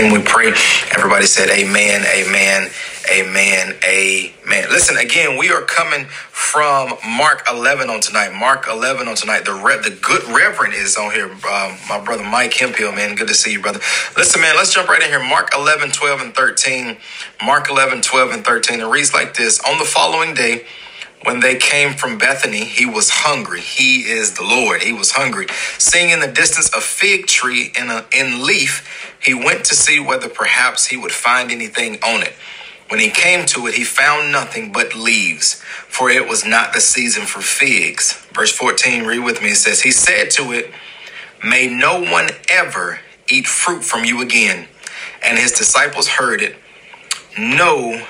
we pray. Everybody said amen, amen, amen, amen. Listen, again, we are coming from Mark 11 on tonight. Mark 11 on tonight. The re- the good reverend is on here. Um, my brother Mike Hemphill, man. Good to see you, brother. Listen, man, let's jump right in here. Mark 11, 12, and 13. Mark 11, 12, and 13. It reads like this. On the following day, when they came from Bethany, he was hungry. He is the Lord. He was hungry. Seeing in the distance a fig tree in, a, in leaf, he went to see whether perhaps he would find anything on it. When he came to it, he found nothing but leaves, for it was not the season for figs. Verse 14, read with me. It says, He said to it, May no one ever eat fruit from you again. And his disciples heard it. Know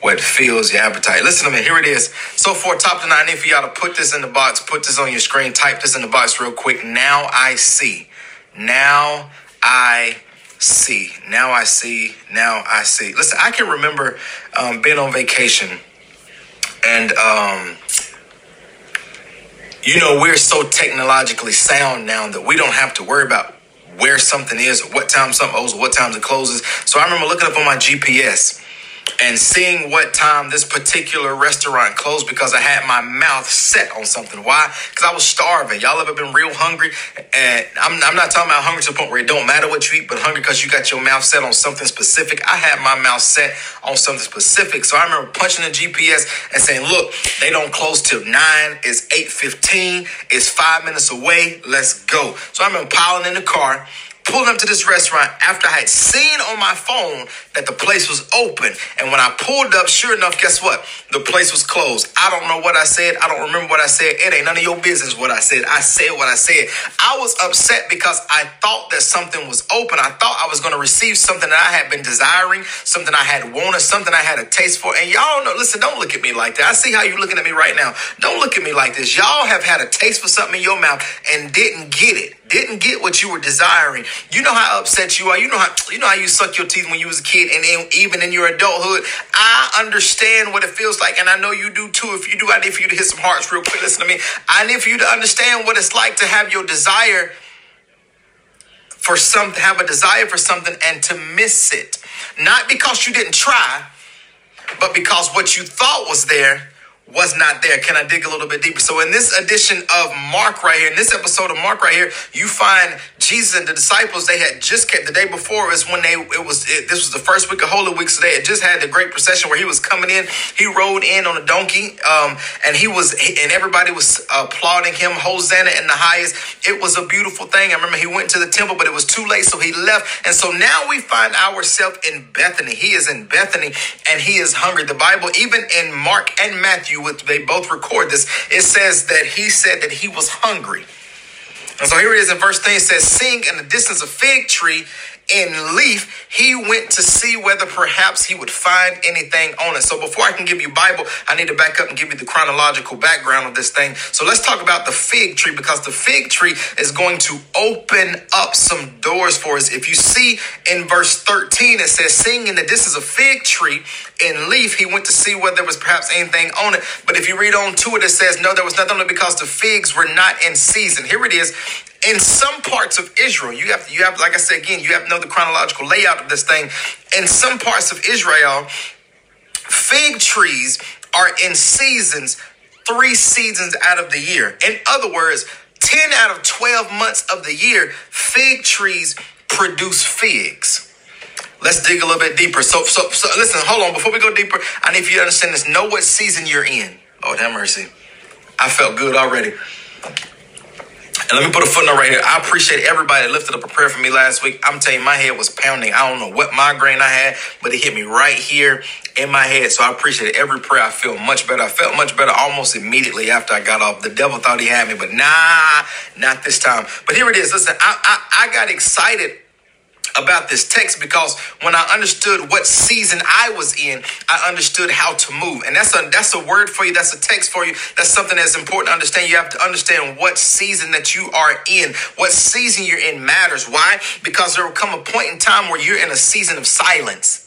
what fills your appetite. Listen to me, here it is. So for top to nine, if y'all to put this in the box, put this on your screen, type this in the box real quick. Now I see. Now I see. Now I see. Now I see. Listen, I can remember um, being on vacation and um, you know, we're so technologically sound now that we don't have to worry about where something is, or what time something opens, or what times it closes. So I remember looking up on my GPS and seeing what time this particular restaurant closed because I had my mouth set on something. Why? Because I was starving. Y'all ever been real hungry? And I'm, I'm not talking about hungry to the point where it don't matter what you eat, but hungry because you got your mouth set on something specific. I had my mouth set on something specific. So I remember punching the GPS and saying, look, they don't close till 9. It's 8.15. It's five minutes away. Let's go. So I remember piling in the car pulling up to this restaurant after I had seen on my phone that the place was open. And when I pulled up, sure enough, guess what? The place was closed. I don't know what I said. I don't remember what I said. It ain't none of your business what I said. I said what I said. I was upset because I thought that something was open. I thought I was going to receive something that I had been desiring, something I had wanted, something I had a taste for. And y'all know, listen, don't look at me like that. I see how you're looking at me right now. Don't look at me like this. Y'all have had a taste for something in your mouth and didn't get it didn't get what you were desiring. You know how upset you are. You know how you know how you suck your teeth when you was a kid, and then even in your adulthood. I understand what it feels like, and I know you do too. If you do, I need for you to hit some hearts real quick. Listen to me. I need for you to understand what it's like to have your desire for something, have a desire for something, and to miss it. Not because you didn't try, but because what you thought was there was not there. Can I dig a little bit deeper? So in this edition of Mark right here, in this episode of Mark right here, you find Jesus and the disciples. They had just kept the day before is when they it was it, this was the first week of Holy Week, so they had just had the great procession where he was coming in. He rode in on a donkey, um, and he was and everybody was applauding him, Hosanna in the highest. It was a beautiful thing. I remember he went to the temple, but it was too late, so he left. And so now we find ourselves in Bethany. He is in Bethany, and he is hungry. The Bible, even in Mark and Matthew with they both record this. It says that he said that he was hungry. And so here it is in verse 10. It says, Seeing in the distance a fig tree in leaf, he went to see whether perhaps he would find anything on it. So before I can give you Bible, I need to back up and give you the chronological background of this thing. So let's talk about the fig tree because the fig tree is going to open up some doors for us. If you see in verse 13, it says, seeing in this is a fig tree in leaf, he went to see whether there was perhaps anything on it. But if you read on to it, it says, no, there was nothing on it because the figs were not in season. Here it is in some parts of Israel, you have you have like I said again, you have to know the chronological layout of this thing. In some parts of Israel, fig trees are in seasons, three seasons out of the year. In other words, 10 out of 12 months of the year, fig trees produce figs. Let's dig a little bit deeper. So, so, so listen, hold on. Before we go deeper, I need for you to understand this. Know what season you're in. Oh, have mercy. I felt good already. And let me put a footnote right here. I appreciate everybody that lifted up a prayer for me last week. I'm telling you, my head was pounding. I don't know what migraine I had, but it hit me right here in my head. So I appreciate every prayer. I feel much better. I felt much better almost immediately after I got off. The devil thought he had me, but nah, not this time. But here it is. Listen, I, I, I got excited about this text because when I understood what season I was in, I understood how to move. And that's a that's a word for you, that's a text for you. That's something that's important to understand. You have to understand what season that you are in. What season you're in matters. Why? Because there will come a point in time where you're in a season of silence.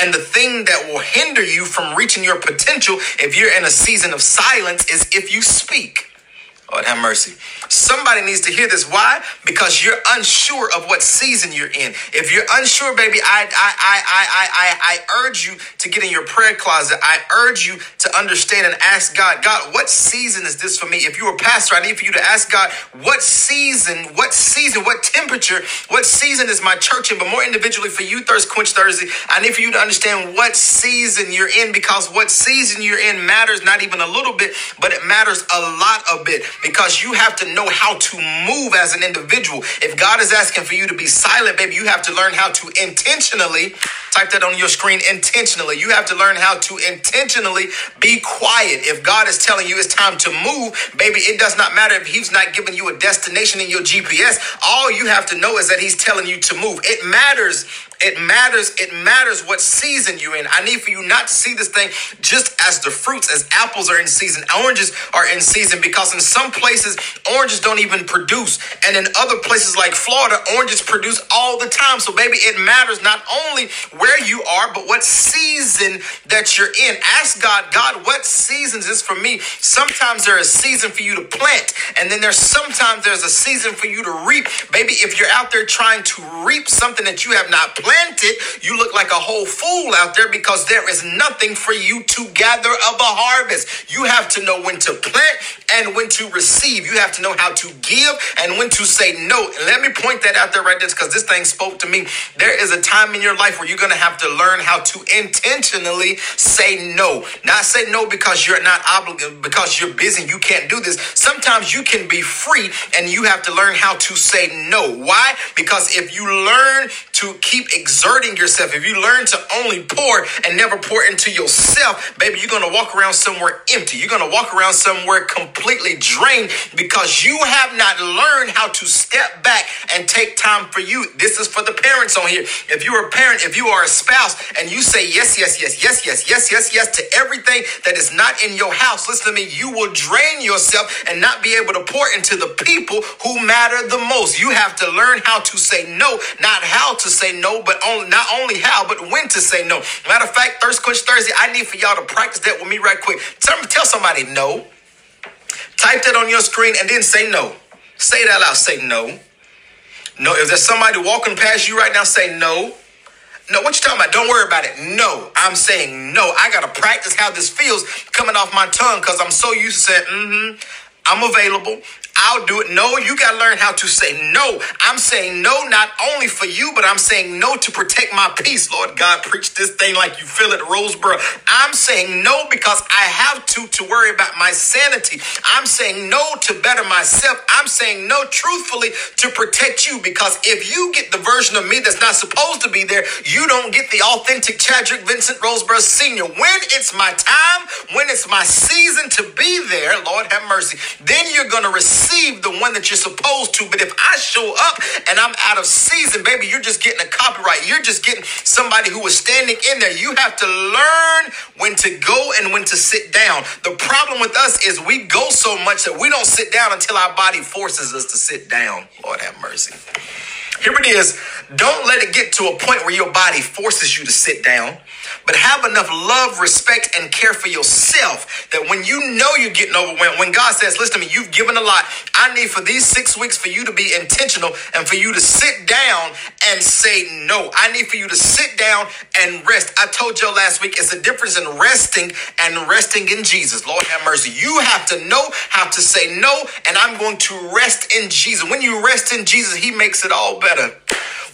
And the thing that will hinder you from reaching your potential if you're in a season of silence is if you speak. Lord have mercy. Somebody needs to hear this. Why? Because you're unsure of what season you're in. If you're unsure, baby, I, I, I, I, I, I urge you to get in your prayer closet. I urge you to understand and ask God, God, what season is this for me? If you're a pastor, I need for you to ask God, what season, what season, what temperature, what season is my church in? But more individually for you, Thirst Quench Thursday, I need for you to understand what season you're in because what season you're in matters not even a little bit, but it matters a lot of bit because you have to know how to move as an individual. If God is asking for you to be silent, baby, you have to learn how to intentionally type that on your screen intentionally. You have to learn how to intentionally be quiet. If God is telling you it's time to move, baby, it does not matter if He's not giving you a destination in your GPS. All you have to know is that He's telling you to move. It matters it matters. It matters what season you're in. I need for you not to see this thing just as the fruits, as apples are in season, oranges are in season, because in some places, oranges don't even produce. And in other places like Florida, oranges produce all the time. So, baby, it matters not only where you are, but what season that you're in. Ask God, God, what seasons is for me? Sometimes there is a season for you to plant, and then there's sometimes there's a season for you to reap. Baby, if you're out there trying to reap something that you have not planted, planted, you look like a whole fool out there because there is nothing for you to gather of a harvest. You have to know when to plant and when to receive. You have to know how to give and when to say no. And let me point that out there right there because this thing spoke to me. There is a time in your life where you're going to have to learn how to intentionally say no. Not say no because you're not obligated, because you're busy, you can't do this. Sometimes you can be free and you have to learn how to say no. Why? Because if you learn to keep exerting yourself, if you learn to only pour and never pour into yourself, baby, you're going to walk around somewhere empty. You're going to walk around somewhere completely drained because you have not learned how to step back and take time for you. This is for the parents on here. If you're a parent, if you are a spouse and you say yes, yes, yes, yes, yes, yes, yes, yes to everything that is not in your house, listen to me, you will drain yourself and not be able to pour into the people who matter the most. You have to learn how to say no, not how to say no, but only not only how, but when to say no. Matter of fact, Thirst Quench Thursday, I need for y'all to practice that with me right quick. Tell, tell somebody no. Type that on your screen and then say no. Say it out loud. Say no. No. If there's somebody walking past you right now, say no. No, what you talking about? Don't worry about it. No, I'm saying no. I gotta practice how this feels coming off my tongue because I'm so used to saying, mm-hmm. I'm available. I'll do it. No, you got to learn how to say no. I'm saying no not only for you, but I'm saying no to protect my peace. Lord God, preach this thing like you feel it, Roseboro. I'm saying no because I have to to worry about my sanity. I'm saying no to better myself. I'm saying no truthfully to protect you because if you get the version of me that's not supposed to be there, you don't get the authentic Chadrick Vincent Roseboro Sr. When it's my time, when it's my season to be there, Lord have mercy, then you're going to receive receive the one that you're supposed to. But if I show up and I'm out of season, baby, you're just getting a copyright. You're just getting somebody who was standing in there. You have to learn when to go and when to sit down. The problem with us is we go so much that we don't sit down until our body forces us to sit down. Lord have mercy. Here it is. Don't let it get to a point where your body forces you to sit down but have enough love, respect, and care for yourself that when you know you're getting overwhelmed, when God says, listen to me, you've given a lot, I need for these six weeks for you to be intentional and for you to sit down and say no. I need for you to sit down and rest. I told you last week, it's a difference in resting and resting in Jesus. Lord have mercy. You have to know how to say no, and I'm going to rest in Jesus. When you rest in Jesus, He makes it all better.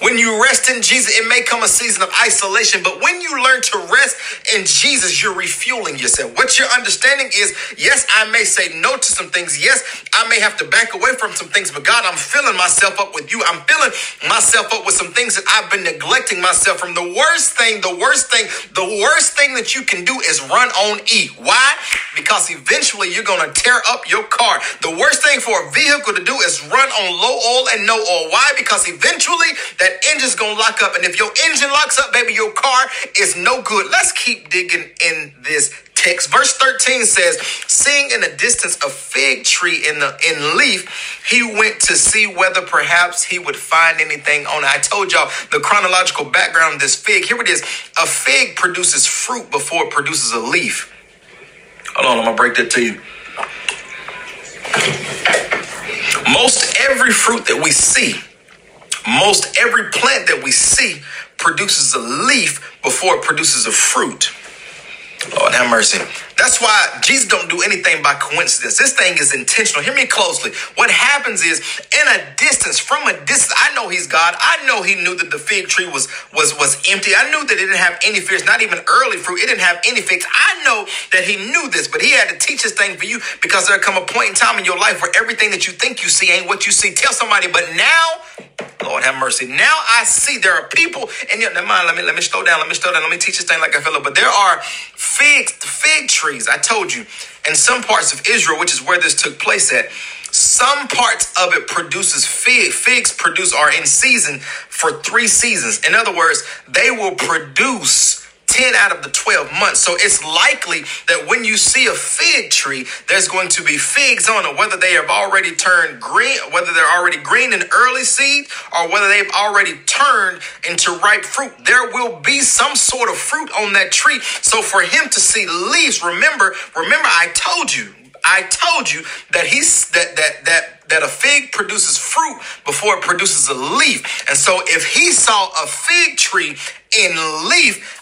When you rest in Jesus, it may come a season of isolation, but when you learn to rest in Jesus, you're refueling yourself. What you're understanding is, yes, I may say no to some things. Yes, I may have to back away from some things, but God, I'm filling myself up with you. I'm filling myself up with some things that I've been neglecting myself from. The worst thing, the worst thing, the worst thing that you can do is run on E. Why? Because eventually you're going to tear up your car. The worst thing for a vehicle to do is run on low oil and no oil. Why? Because eventually that that engine's gonna lock up. And if your engine locks up, baby, your car is no good. Let's keep digging in this text. Verse 13 says, Seeing in the distance a fig tree in the in leaf, he went to see whether perhaps he would find anything on it. I told y'all the chronological background of this fig. Here it is. A fig produces fruit before it produces a leaf. Hold on, I'm gonna break that to you. Most every fruit that we see, most every plant that we see produces a leaf before it produces a fruit. Lord have mercy. That's why Jesus don't do anything by coincidence. This thing is intentional. Hear me closely. What happens is, in a distance, from a distance, I know He's God. I know He knew that the fig tree was was was empty. I knew that it didn't have any figs, not even early fruit. It didn't have any figs. I know that He knew this, but He had to teach this thing for you because there come a point in time in your life where everything that you think you see ain't what you see. Tell somebody, but now Lord have mercy. Now I see there are people, yet, never mind, let me let me slow down, let me slow down, let me teach this thing like I feel it. But there are figs, fig trees, I told you, in some parts of Israel, which is where this took place at. Some parts of it produces fig. Figs produce are in season for three seasons. In other words, they will produce 10 out of the 12 months. So it's likely that when you see a fig tree, there's going to be figs on it, whether they have already turned green, whether they're already green in early seed, or whether they've already turned into ripe fruit. There will be some sort of fruit on that tree. So for him to see leaves, remember, remember, I told you, I told you that he's that that that that a fig produces fruit before it produces a leaf. And so if he saw a fig tree in leaf,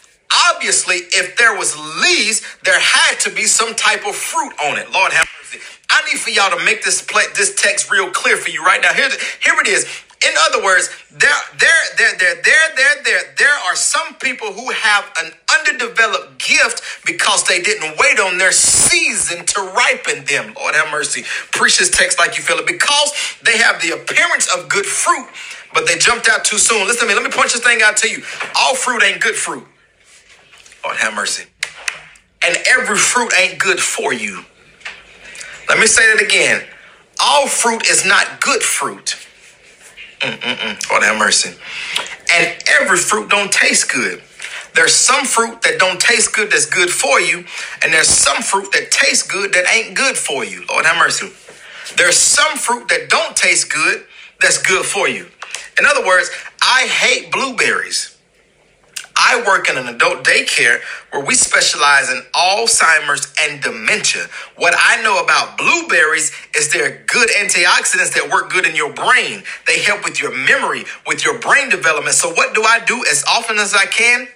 Obviously, if there was leaves, there had to be some type of fruit on it. Lord have mercy. I need for y'all to make this this text real clear for you right now. Here, here it is. In other words, there, there, there, there, there, there, there, there are some people who have an underdeveloped gift because they didn't wait on their season to ripen them. Lord have mercy. Preach this text like you feel it. Because they have the appearance of good fruit, but they jumped out too soon. Listen to me. Let me point this thing out to you. All fruit ain't good fruit. Lord have mercy. And every fruit ain't good for you. Let me say that again. All fruit is not good fruit. Mm-mm-mm. Lord have mercy. And every fruit don't taste good. There's some fruit that don't taste good that's good for you, and there's some fruit that tastes good that ain't good for you. Lord have mercy. There's some fruit that don't taste good that's good for you. In other words, I hate blueberries. I work in an adult daycare where we specialize in Alzheimer's and dementia. What I know about blueberries is they're good antioxidants that work good in your brain. They help with your memory, with your brain development. So, what do I do as often as I can?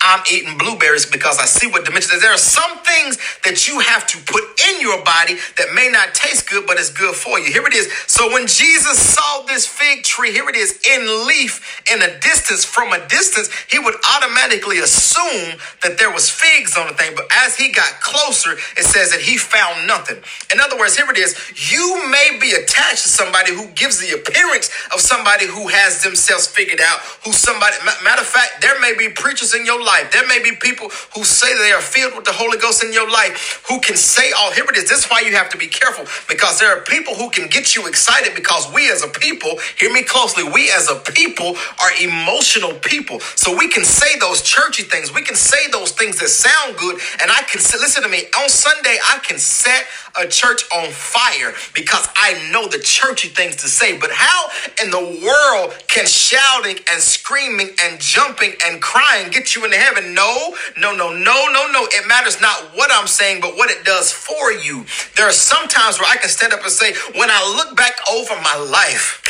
I'm eating blueberries because I see what dementia is. There are some things that you have to put in your body that may not taste good, but it's good for you. Here it is. So when Jesus saw this fig tree, here it is in leaf in a distance, from a distance, he would automatically assume that there was figs on the thing. But as he got closer, it says that he found nothing. In other words, here it is. You may be attached to somebody who gives the appearance of somebody who has themselves figured out, who somebody, matter of fact, there may be preachers in your life life. There may be people who say they are filled with the Holy Ghost in your life who can say all, here it is. This is why you have to be careful because there are people who can get you excited because we as a people, hear me closely, we as a people are emotional people. So we can say those churchy things. We can say those things that sound good. And I can listen to me on Sunday, I can set a church on fire because I know the churchy things to say. But how in the world can shouting and screaming and jumping and crying get you heaven? No, no, no, no, no, no. It matters not what I'm saying, but what it does for you. There are some times where I can stand up and say, when I look back over my life,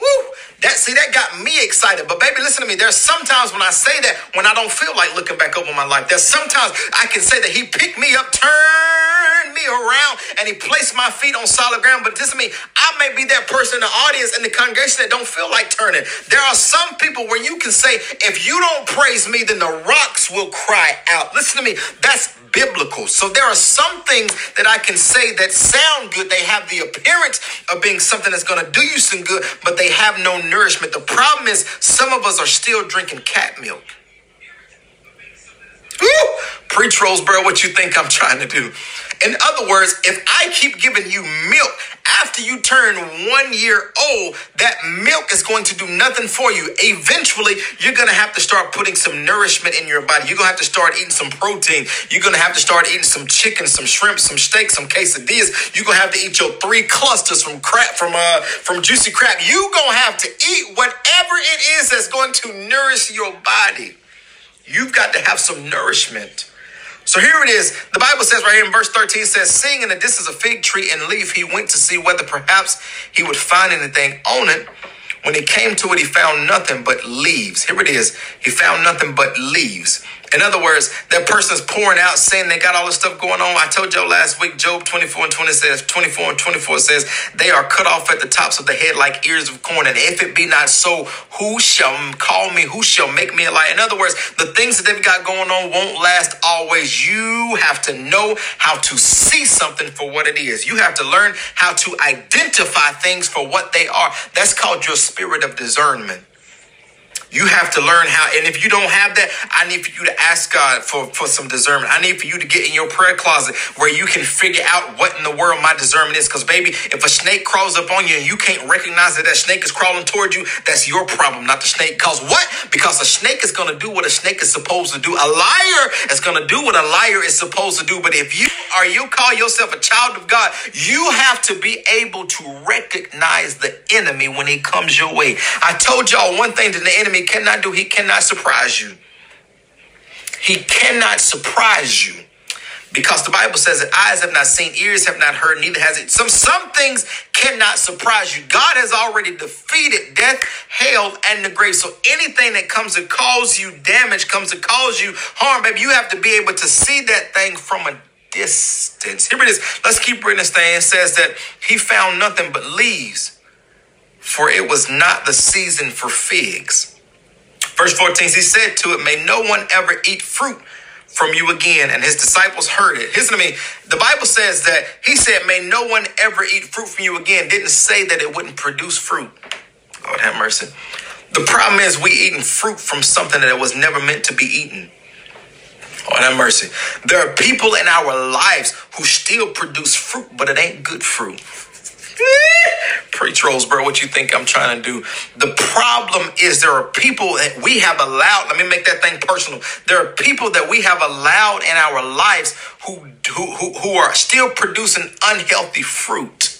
whoo, that see that got me excited. But baby, listen to me. There's sometimes when I say that when I don't feel like looking back over my life. There's sometimes I can say that he picked me up, turned me around and he placed my feet on solid ground. But this is me. I may be that person in the audience and the congregation that don't feel like turning. There are some people where you can say, if you don't praise me, then the rocks will cry out. Listen to me. That's biblical. So there are some things that I can say that sound good. They have the appearance of being something that's going to do you some good, but they have no nourishment. The problem is some of us are still drinking cat milk. Woo! Preach, Roseboro, what you think I'm trying to do. In other words, if I keep giving you milk after you turn one year old, that milk is going to do nothing for you. Eventually, you're going to have to start putting some nourishment in your body. You're going to have to start eating some protein. You're going to have to start eating some chicken, some shrimp, some steak, some quesadillas. You're going to have to eat your three clusters from Crab, from uh, from Juicy Crab. You're going to have to eat whatever it is that's going to nourish your body. You've got to have some nourishment. So here it is. The Bible says right here in verse 13 says, Seeing in the distance a fig tree and leaf, he went to see whether perhaps he would find anything on it. When he came to it, he found nothing but leaves. Here it is. He found nothing but leaves. In other words, that person's pouring out saying they got all this stuff going on. I told y'all last week, Job 24 and 20 says, 24 and 24 says, they are cut off at the tops of the head like ears of corn. And if it be not so, who shall call me? Who shall make me a light? In other words, the things that they've got going on won't last always. You have to know how to see something for what it is. You have to learn how to identify things for what they are. That's called your spirit of discernment. You have to learn how, and if you don't have that, I need for you to ask God for, for some discernment. I need for you to get in your prayer closet where you can figure out what in the world my discernment is. Because, baby, if a snake crawls up on you and you can't recognize that that snake is crawling toward you, that's your problem, not the snake. Because what? Because a snake is going to do what a snake is supposed to do. A liar is going to do what a liar is supposed to do. But if you are, you call yourself a child of God, you have to be able to recognize the enemy when he comes your way. I told y'all one thing that the enemy cannot do, he cannot surprise you. He cannot surprise you. Because the Bible says that eyes have not seen, ears have not heard, neither has it. Some some things cannot surprise you. God has already defeated death, hell, and the grave. So anything that comes to cause you damage, comes to cause you harm, baby, you have to be able to see that thing from a distance. Here it is. Let's keep reading this thing. It says that he found nothing but leaves, for it was not the season for figs. Verse 14, he said to it, May no one ever eat fruit from you again. And his disciples heard it. Listen to me. The Bible says that he said, May no one ever eat fruit from you again. Didn't say that it wouldn't produce fruit. Lord have mercy. The problem is we eating fruit from something that was never meant to be eaten. Lord have mercy. There are people in our lives who still produce fruit, but it ain't good fruit. Preach, Roseboro, what you think I'm trying to do. The problem is there are people that we have allowed, let me make that thing personal. There are people that we have allowed in our lives who, who, who are still producing unhealthy fruit.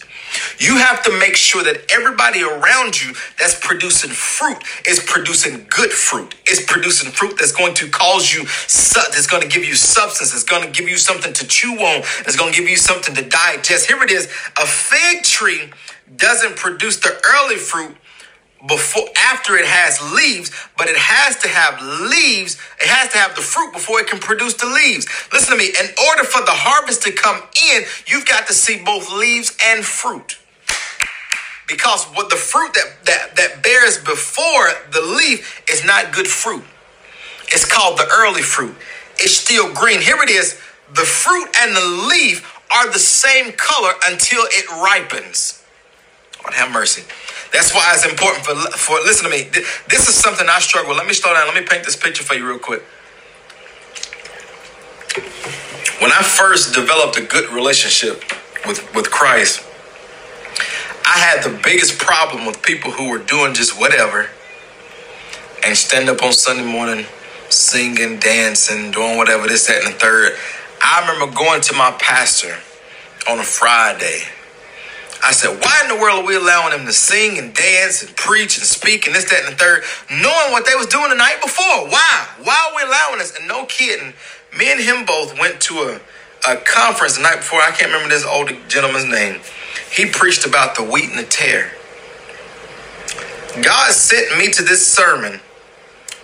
You have to make sure that everybody around you that's producing fruit is producing good fruit. Is producing fruit that's going to cause you, that's going to give you substance. It's going to give you something to chew on. It's going to give you something to digest. Here it is. A fig tree doesn't produce the early fruit before after it has leaves, but it has to have leaves. It has to have the fruit before it can produce the leaves. Listen to me. In order for the harvest to come in, you've got to see both leaves and fruit. Because what the fruit that, that, that bears before the leaf is not good fruit. It's called the early fruit. It's still green. Here it is. The fruit and the leaf are the same color until it ripens. Lord have mercy. That's why it's important for for listen to me. This is something I struggle. Let me slow down. Let me paint this picture for you real quick. When I first developed a good relationship with with Christ, I had the biggest problem with people who were doing just whatever and stand up on Sunday morning singing, dancing, doing whatever this, that, and the third. I remember going to my pastor on a Friday I said, why in the world are we allowing them to sing and dance and preach and speak and this, that, and the third, knowing what they was doing the night before? Why? Why are we allowing this? And no kidding, me and him both went to a, a conference the night before. I can't remember this old gentleman's name. He preached about the wheat and the tare. God sent me to this sermon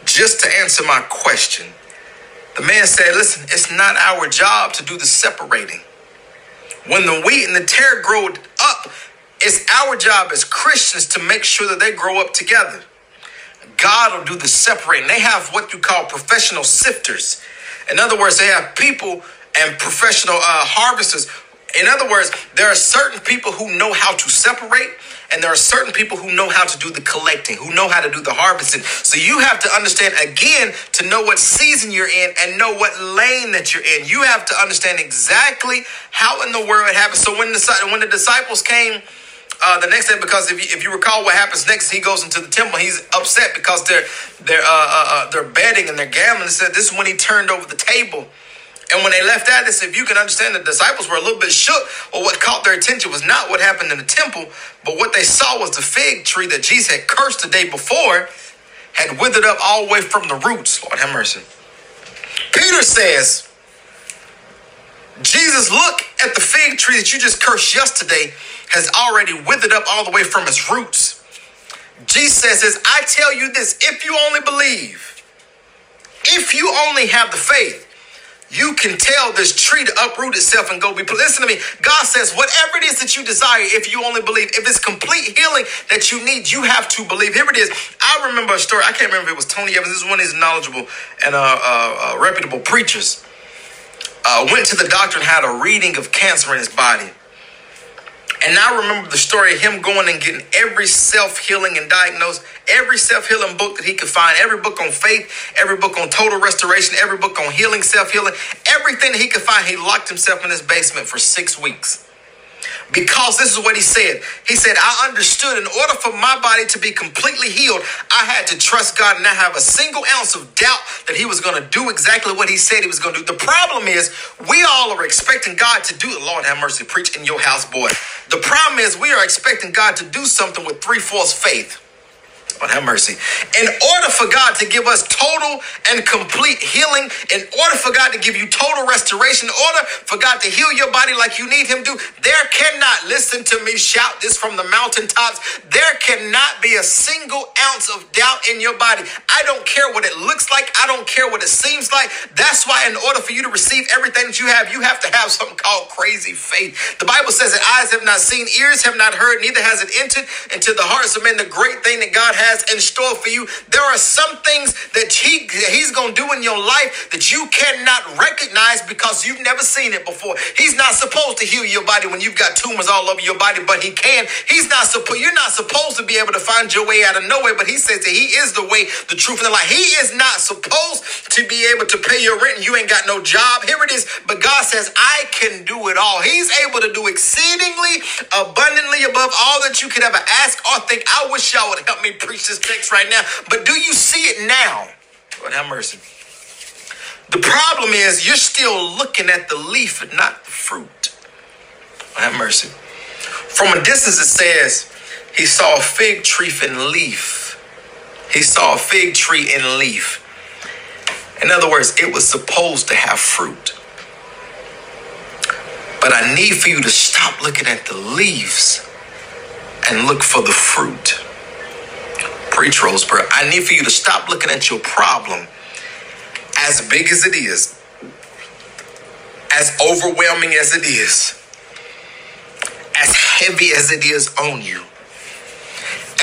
just to answer my question. The man said, listen, it's not our job to do the separating. When the wheat and the tare grow up, it's our job as Christians to make sure that they grow up together. God will do the separating. They have what you call professional sifters. In other words, they have people and professional uh, harvesters. In other words, there are certain people who know how to separate and there are certain people who know how to do the collecting, who know how to do the harvesting. So you have to understand again to know what season you're in and know what lane that you're in. You have to understand exactly how in the world it happens. So when the when the disciples came uh, the next day, because if you, if you recall what happens next, he goes into the temple. He's upset because they're they're uh, uh, uh they're betting and they're gambling. He said this is when he turned over the table and when they left that, they said, if you can understand, the disciples were a little bit shook, or what caught their attention was not what happened in the temple, but what they saw was the fig tree that Jesus had cursed the day before had withered up all the way from the roots. Lord have mercy. Peter says, Jesus, look at the fig tree that you just cursed yesterday has already withered up all the way from its roots. Jesus says, I tell you this, if you only believe, if you only have the faith, you can tell this tree to uproot itself and go be. Listen to me. God says, whatever it is that you desire, if you only believe, if it's complete healing that you need, you have to believe. Here it is. I remember a story. I can't remember if it was Tony Evans. This is one of these knowledgeable and uh, uh, uh, reputable preachers. Uh, went to the doctor and had a reading of cancer in his body. And I remember the story of him going and getting every self healing and diagnosed, every self healing book that he could find, every book on faith, every book on total restoration, every book on healing, self healing, everything that he could find. He locked himself in his basement for six weeks. Because this is what he said. He said, I understood in order for my body to be completely healed, I had to trust God and not have a single ounce of doubt that he was going to do exactly what he said he was going to do. The problem is, we all are expecting God to do, the Lord have mercy, preach in your house, boy. The problem is, we are expecting God to do something with three fourths faith. Lord have mercy. In order for God to give us total and complete healing, in order for God to give you total restoration, in order for God to heal your body like you need Him to, there cannot, listen to me shout this from the mountaintops, there cannot be a single ounce of doubt in your body. I don't care what it looks like, I don't care what it seems like. That's why, in order for you to receive everything that you have, you have to have something called crazy faith. The Bible says that eyes have not seen, ears have not heard, neither has it entered into the hearts of men the great thing that God has has in store for you. There are some things that he, he's going to do in your life that you cannot recognize because you've never seen it before. He's not supposed to heal your body when you've got tumors all over your body, but he can. He's not supposed, you're not supposed to be able to find your way out of nowhere, but he says that he is the way, the truth, and the life. He is not supposed to be able to pay your rent and you ain't got no job. Here it is. But God says, I can do it all. He's able to do exceedingly abundantly above all that you could ever ask or think. I wish y'all would help me preach preach this text right now, but do you see it now? Lord have mercy. The problem is you're still looking at the leaf and not the fruit. Lord have mercy. From a distance, it says he saw a fig tree in leaf. He saw a fig tree in leaf. In other words, it was supposed to have fruit. But I need for you to stop looking at the leaves and look for the fruit preach, Roseboro. I need for you to stop looking at your problem as big as it is, as overwhelming as it is, as heavy as it is on you,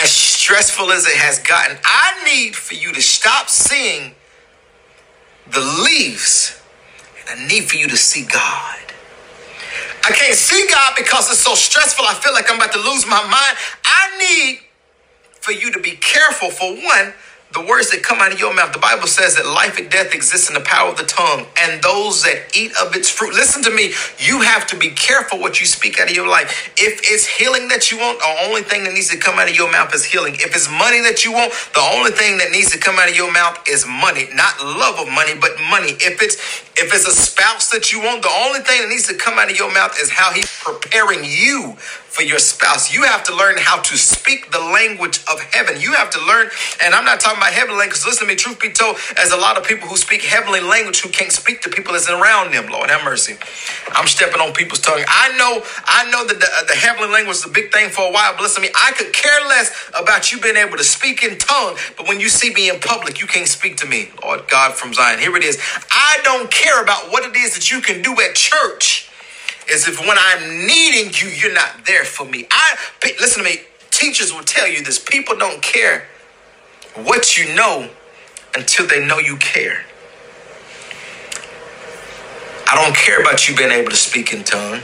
as stressful as it has gotten. I need for you to stop seeing the leaves, and I need for you to see God. I can't see God because it's so stressful. I feel like I'm about to lose my mind. I need for you to be careful for one the words that come out of your mouth. The Bible says that life and death exists in the power of the tongue, and those that eat of its fruit. Listen to me. You have to be careful what you speak out of your life. If it's healing that you want, the only thing that needs to come out of your mouth is healing. If it's money that you want, the only thing that needs to come out of your mouth is money. Not love of money, but money. If it's if it's a spouse that you want, the only thing that needs to come out of your mouth is how he's preparing you for your spouse. You have to learn how to speak the language of heaven. You have to learn, and I'm not talking about heavenly language. Listen to me, truth be told, as a lot of people who speak heavenly language who can't speak to people that's around them. Lord have mercy. I'm stepping on people's tongue. I know, I know that the, uh, the heavenly language is a big thing for a while, but listen to me, I could care less about you being able to speak in tongue, but when you see me in public, you can't speak to me. Lord God from Zion. Here it is. I don't care about what it is that you can do at church is if when I'm needing you, you're not there for me. I listen to me. Teachers will tell you this. People don't care what you know until they know you care. I don't care about you being able to speak in tongue.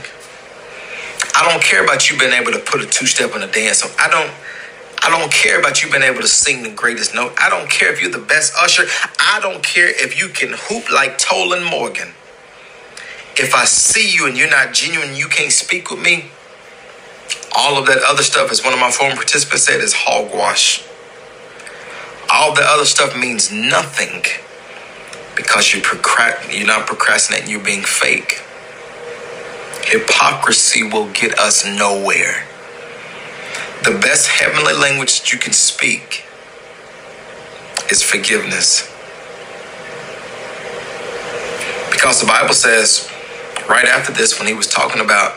I don't care about you being able to put a two step in a dance. I don't. I don't care about you being able to sing the greatest note. I don't care if you're the best usher. I don't care if you can hoop like Tolan Morgan if I see you and you're not genuine, you can't speak with me, all of that other stuff, as one of my former participants said, is hogwash. All the other stuff means nothing because you're, procrast- you're not procrastinating, you're being fake. Hypocrisy will get us nowhere. The best heavenly language that you can speak is forgiveness. Because the Bible says, right after this, when he was talking about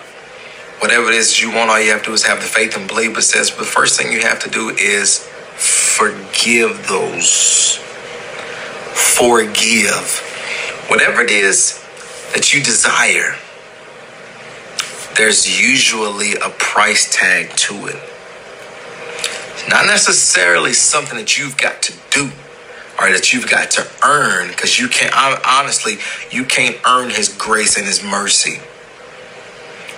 whatever it is you want, all you have to do is have the faith and believe. But says the first thing you have to do is forgive those. Forgive. Whatever it is that you desire, there's usually a price tag to it. Not necessarily something that you've got to do or that you've got to earn because you can't honestly you can't earn his grace and his mercy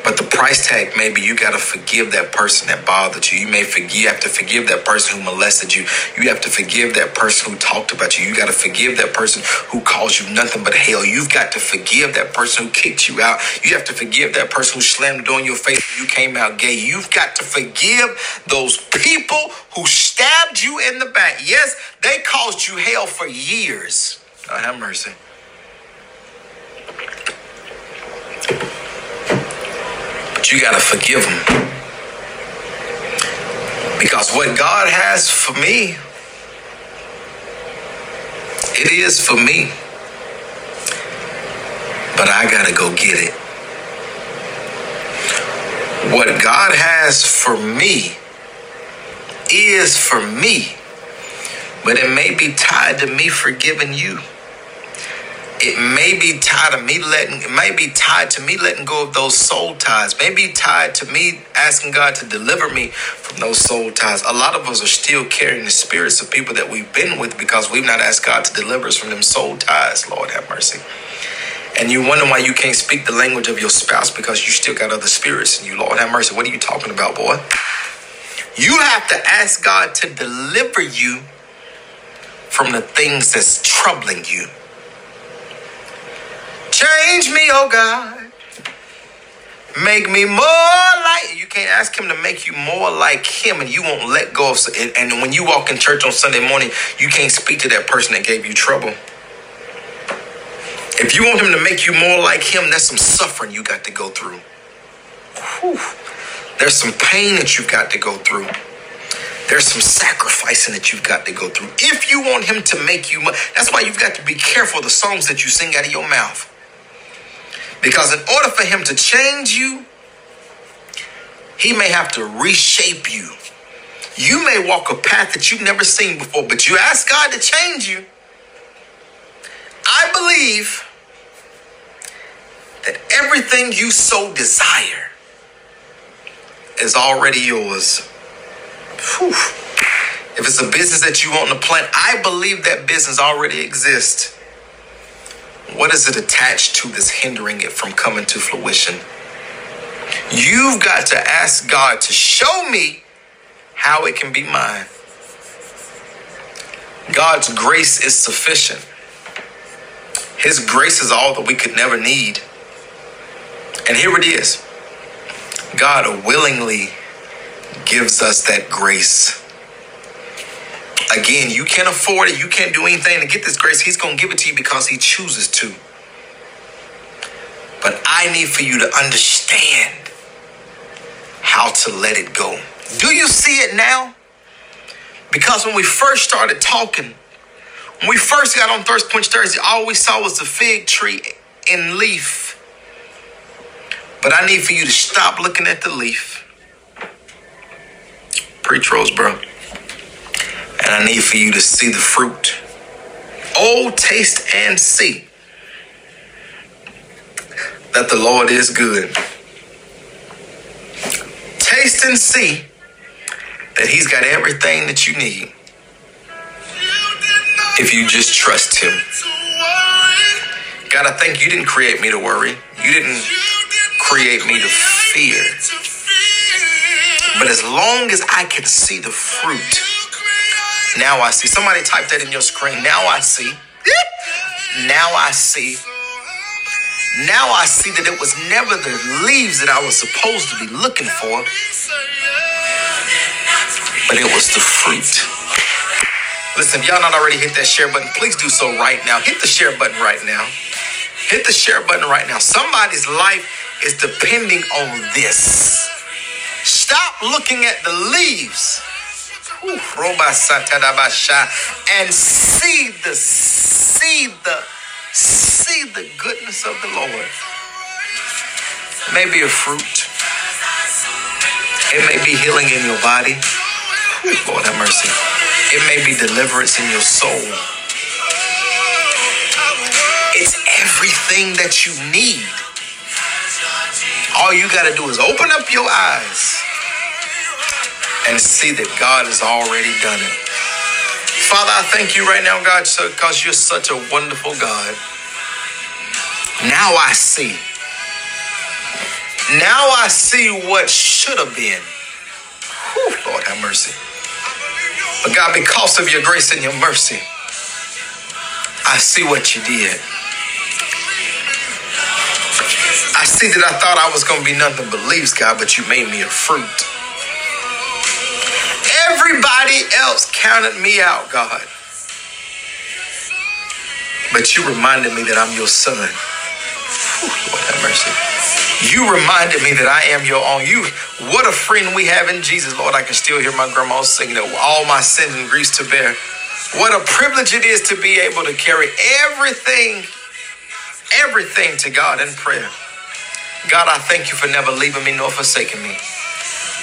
but the price tag maybe you got to forgive that person that bothered you. You may forgive, you have to forgive that person who molested you. You have to forgive that person who talked about you. You got to forgive that person who calls you nothing but hell. You've got to forgive that person who kicked you out. You have to forgive that person who slammed the door in your face when you came out gay. You've got to forgive those people who stabbed you in the back. Yes, they caused you hell for years. God have mercy. You got to forgive them. Because what God has for me, it is for me. But I got to go get it. What God has for me is for me. But it may be tied to me forgiving you it may be tied to me letting it may be tied to me letting go of those soul ties. Maybe tied to me asking god to deliver me from those soul ties. A lot of us are still carrying the spirits of people that we've been with because we've not asked god to deliver us from them soul ties. Lord have mercy. And you wonder why you can't speak the language of your spouse because you still got other spirits in you. Lord have mercy. What are you talking about boy? You have to ask god to deliver you from the things that's troubling you Change me, oh God. Make me more like you. Can't ask him to make you more like him, and you won't let go of. And, and when you walk in church on Sunday morning, you can't speak to that person that gave you trouble. If you want him to make you more like him, that's some suffering you got to go through. Whew. There's some pain that you've got to go through. There's some sacrificing that you've got to go through. If you want him to make you, that's why you've got to be careful the songs that you sing out of your mouth. Because in order for him to change you, he may have to reshape you. You may walk a path that you've never seen before, but you ask God to change you. I believe that everything you so desire is already yours. Whew. If it's a business that you want to plant, I believe that business already exists. What is it attached to that's hindering it from coming to fruition? You've got to ask God to show me how it can be mine. God's grace is sufficient. His grace is all that we could never need. And here it is God willingly gives us that grace. Again, you can't afford it. You can't do anything to get this grace. He's going to give it to you because He chooses to. But I need for you to understand how to let it go. Do you see it now? Because when we first started talking, when we first got on Thirst Quench Thursday, all we saw was the fig tree in leaf. But I need for you to stop looking at the leaf. Preach, Roseboro. And I need for you to see the fruit. Oh, taste and see that the Lord is good. Taste and see that He's got everything that you need if you just trust Him. God, I thank you didn't create me to worry. You didn't create me to fear. But as long as I can see the fruit, now I see. Somebody type that in your screen. Now I see. Now I see. Now I see that it was never the leaves that I was supposed to be looking for, but it was the fruit. Listen, if y'all not already hit that share button, please do so right now. Hit the share button right now. Hit the share button right now. Somebody's life is depending on this. Stop looking at the leaves and see the see the see the goodness of the Lord. It may be a fruit. It may be healing in your body. Lord have mercy. It may be deliverance in your soul. It's everything that you need. All you got to do is open up your eyes and see that God has already done it. Father, I thank you right now, God, because you're such a wonderful God. Now I see. Now I see what should have been. Whew, Lord have mercy. But God, because of your grace and your mercy, I see what you did. I see that I thought I was going to be nothing but leaves, God, but you made me a fruit. Everybody else counted me out, God. But you reminded me that I'm your son. Whew, Lord have mercy. You reminded me that I am your own. You, what a friend we have in Jesus, Lord. I can still hear my grandma singing that all my sins and griefs to bear. What a privilege it is to be able to carry everything, everything to God in prayer. God, I thank you for never leaving me nor forsaking me.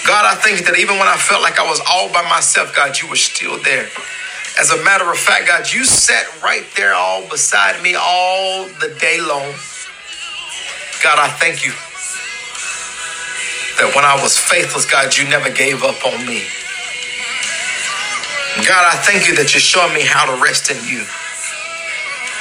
God, I thank you that even when I felt like I was all by myself, God, you were still there. As a matter of fact, God, you sat right there all beside me all the day long. God, I thank you that when I was faithless, God, you never gave up on me. God, I thank you that you're showing me how to rest in you.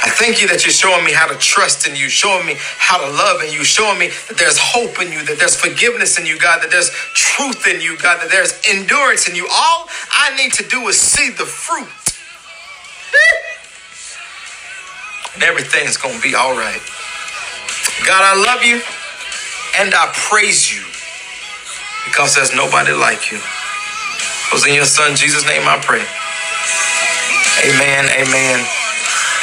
I thank you that you're showing me how to trust in you, showing me how to love in you, showing me that there's hope in you, that there's forgiveness in you, God, that there's truth in you, God, that there's endurance in you. All I need to do is see the fruit. And everything's going to be all right. God, I love you and I praise you because there's nobody like you. It was in your son Jesus' name I pray. Amen, amen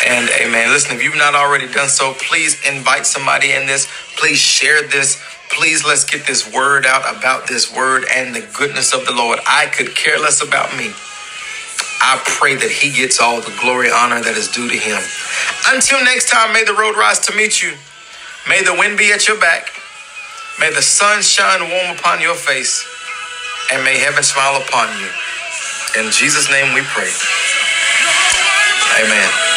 and amen. Listen, if you've not already done so, please invite somebody in this. Please share this. Please let's get this word out about this word and the goodness of the Lord. I could care less about me. I pray that he gets all the glory, honor that is due to him. Until next time, may the road rise to meet you. May the wind be at your back. May the sun shine warm upon your face. And may heaven smile upon you. In Jesus' name we pray. Amen.